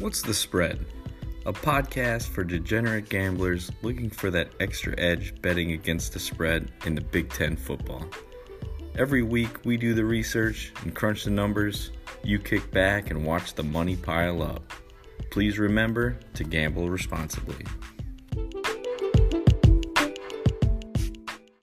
What's the Spread? A podcast for degenerate gamblers looking for that extra edge betting against the spread in the Big Ten football. Every week we do the research and crunch the numbers. You kick back and watch the money pile up. Please remember to gamble responsibly.